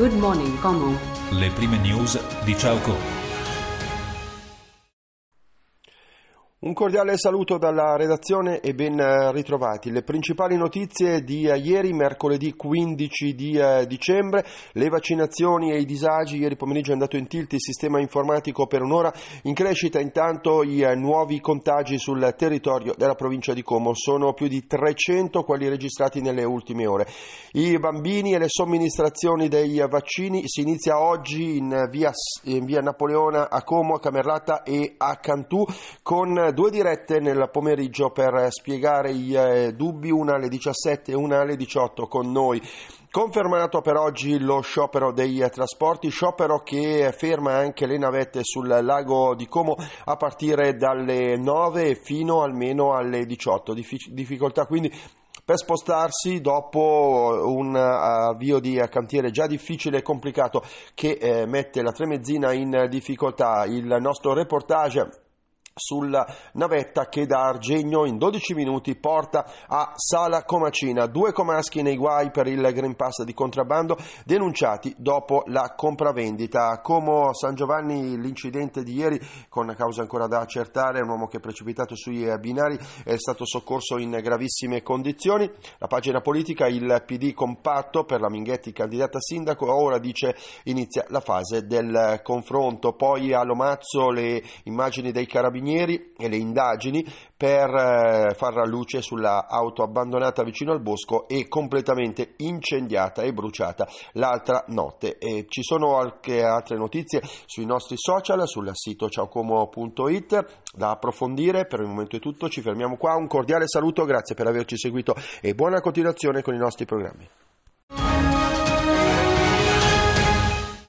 Good Morning Como. Le prime news di Ciao Un cordiale saluto dalla redazione e ben eh, ritrovati. Le principali notizie di eh, ieri, mercoledì 15 di eh, dicembre, le vaccinazioni e i disagi. Ieri pomeriggio è andato in tilt il sistema informatico per un'ora. In crescita intanto i nuovi contagi sul territorio della provincia di Como. Sono più di 300 quelli registrati nelle ultime ore. I bambini e le somministrazioni dei vaccini si inizia oggi in via, in via Napoleona a Como, a Camerlata e a Cantù con due dirette nel pomeriggio per spiegare i eh, dubbi, una alle 17 e una alle 18 con noi. Confermato per oggi lo sciopero dei trasporti, sciopero che ferma anche le navette sul lago di Como a partire dalle 9 fino almeno alle 18. difficoltà quindi per spostarsi dopo un avvio di cantiere già difficile e complicato che eh, mette la Tremezzina in difficoltà. Il nostro reportage sulla navetta che da Argegno in 12 minuti porta a Sala Comacina. Due comaschi nei guai per il Green Pass di contrabbando denunciati dopo la compravendita. Como San Giovanni l'incidente di ieri con causa ancora da accertare, un uomo che è precipitato sui binari è stato soccorso in gravissime condizioni. La pagina politica, il PD compatto per la Minghetti candidata sindaco, ora dice inizia la fase del confronto. Poi a Lomazzo le immagini dei carabinieri carabinieri e le indagini per eh, far luce sulla auto abbandonata vicino al bosco e completamente incendiata e bruciata l'altra notte. E ci sono anche altre notizie sui nostri social, sul sito ciaocomo.it da approfondire. Per il momento è tutto, ci fermiamo qua. Un cordiale saluto, grazie per averci seguito e buona continuazione con i nostri programmi.